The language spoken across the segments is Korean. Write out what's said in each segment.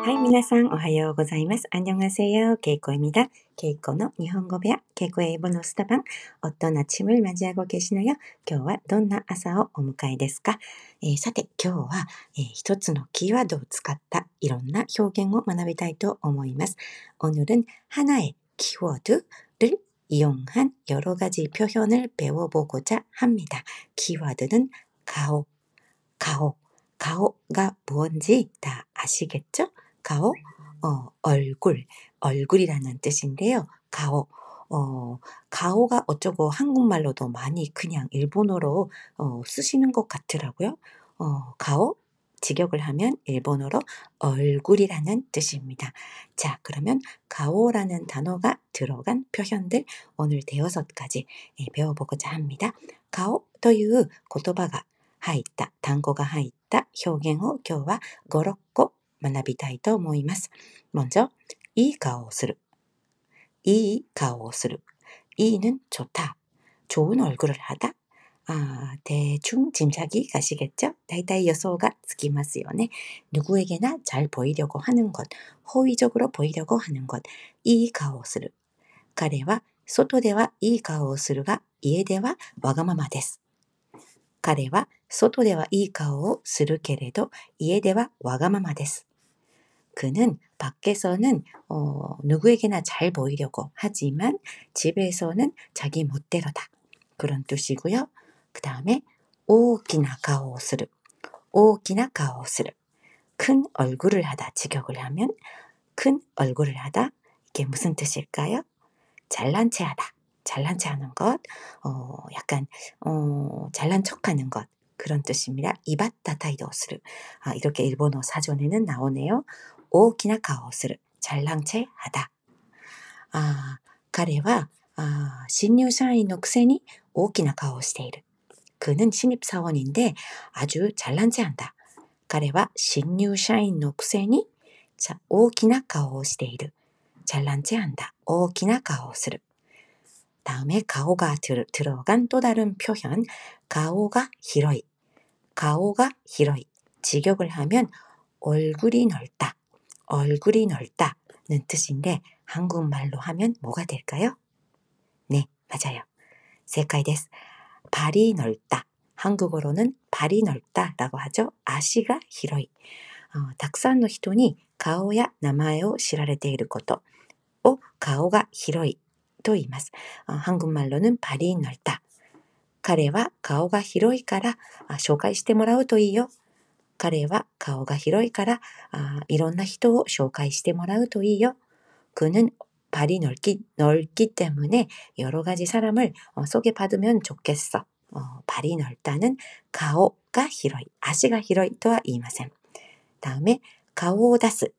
はい、皆さんおはようございます。안녕하세 요。 ケイコ입니 다。 ケイコの日本語部屋、ケイコ英語のスタバン。夫のチムルマジアゴケシナよ。今日はどんな朝をお迎えですか、えー、さて、今日は、えー、一つのキーワードを使ったいろんな表現を学びたいと思います。오늘은하나의키워드를이용한여러가지표현을배워보고자합니 다。 キーワード는가 오、 가 오、 가 오が뭔지다아시겠죠 가오, 어, 얼굴, 얼굴이라는 뜻인데요. 가오, 어, 가오가 어쩌고 한국말로도 많이 그냥 일본어로 어, 쓰시는 것 같더라고요. 어, 가오, 직역을 하면 일본어로 얼굴이라는 뜻입니다. 자, 그러면 가오라는 단어가 들어간 표현들 오늘 대여섯 가지 예, 배워보고자 합니다. 가오 という言葉が入った、 단어가 入った表現を今日は5、6個 学びたいと思います。먼저いい顔をする。いい顔をする。いい는좋 다。 좋은얼굴을하다 아, 대충 짐작이 가시겠죠? 다이다이 여소가 쓰기ますよね. 누구에게나 잘 보이려고 하는 것, 호의적으로 보이려고 하는 것, 이 가오する. 彼は外ではいい 顔をするが 家では 와가마마です. 彼は外ではいい 顔をするけれど家では 와가마마です. 그는 밖에서는 어, 누구에게나 잘 보이려고 하지만 집에서는 자기 멋대로다. 그런 뜻이고요. 그 다음에 오기나 가오스르 오기나 가오스르 큰 얼굴을 하다 직역을 하면 큰 얼굴을 하다 이게 무슨 뜻일까요? 잘난 체 하다. 잘난 체 하는 것, 어, 약간, 어, 잘난 척 하는 것. 그런 뜻입니다. 이바타 타이도스르. 아, 이렇게 일본어 사전에는 나오네요. 大きな顔をする。잘난체하다あ彼はあ新入社員のくせに大きな顔をしている。그는신입사원인데아주잘난체한다彼は新入社員のくせに大きな顔をしている。잘난체한다大きな顔をする。다음에가오가들어간또다른표현가오가広い가오가広い직역을하면얼굴이넓다 얼굴이 넓다는 뜻인데 한국말로 하면 뭐가 될까요? 네, 맞아요. 正解です. 발이 넓다. 한국어로는 발이 넓다라고 하죠. 아시가 히로이. 어, たくさんの人に顔や名前を知られていることを 가오가 히로이 と言います. 어, 한국말로는 발이 넓다. 彼は顔が広いから紹介してもらうといいよ 彼は顔が広いからあいろんな人を紹介してもらうといいよ。그는발이넓기넓기때문에여러가지사람을소개받으면좋겠어어발이넓다는가오가広い足が広いとは言いません다음에가오を出す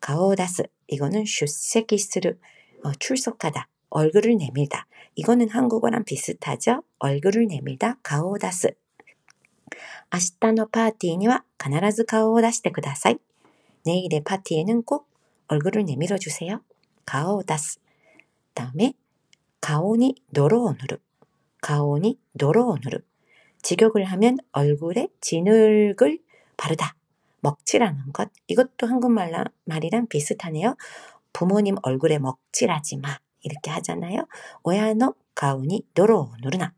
顔を出す이거는출석する출석하다얼굴을내밀다이거는한국어랑비슷하죠얼굴을내밀다顔を出す 明日のパーティーには必ず顔を出してください。내일의파티에는꼭얼굴을내밀어주세요顔を出す。다음에顔に泥を塗る。顔に泥を塗る。직역을하면얼굴에진흙을바르다먹칠하는것이것도한국말이랑비슷하네요부모님얼굴에먹칠하지마이렇게하잖아요親の顔に泥を塗るな。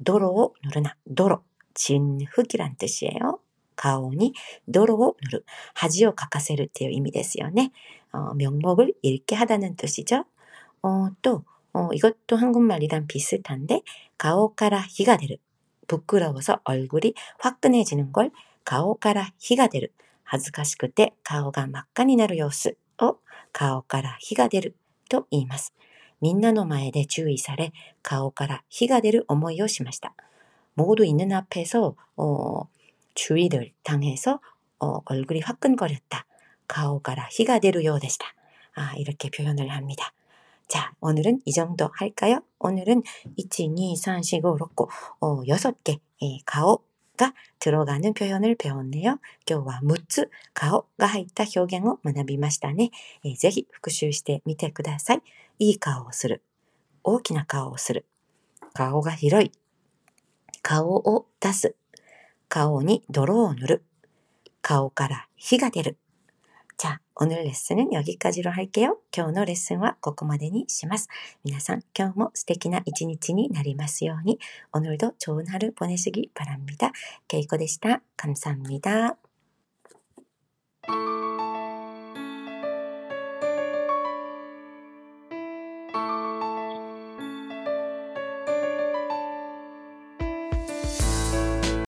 泥を塗るな。泥。 진흙이란 뜻이에요. 가온이 도로를 누르, 하지요 가까세를 때의 의미ですよね. 어, 명목을 읽게 하다는 뜻이죠. 어, 또 어, 이것도 한국말이랑 비슷한데 가오카라 히가 되르 부끄러워서 얼굴이 화끈해지는 걸 가오카라 히가 되르 恥ずかしくて 가오가 막간이 나る 様子を 가오카라 히가 되르 と言います。みんなの前で注意され、顔から火が出る思いをしました。 모두 있는 앞에서 어, 주의를 당해서 어, 얼굴이 화끈거렸다. 가오가라 희가 되루요でした. 아, 이렇게 표현을 합니다. 자, 오늘은 이 정도 할까요? 오늘은 1, 2, 3, 4, 5, 6, 어, 6개 예, 가오가 들어가는 표현을 배웠네요. 今日は6つ 가오가 入った 표현을 学びましたね. 예, ぜひ復習してみてください.いい顔をする.大きな顔をする.顔が広い. 顔を出す。顔に泥を塗る。顔から火が出る。 자, 오늘 레슨은 여기까지로 할게요. 今日のレッスンはここまでにします。皆さん、今日も素敵な一日になりますように。 오늘도 좋은 하루 보내시기 바랍니다. 케이코でした. 감사합니다.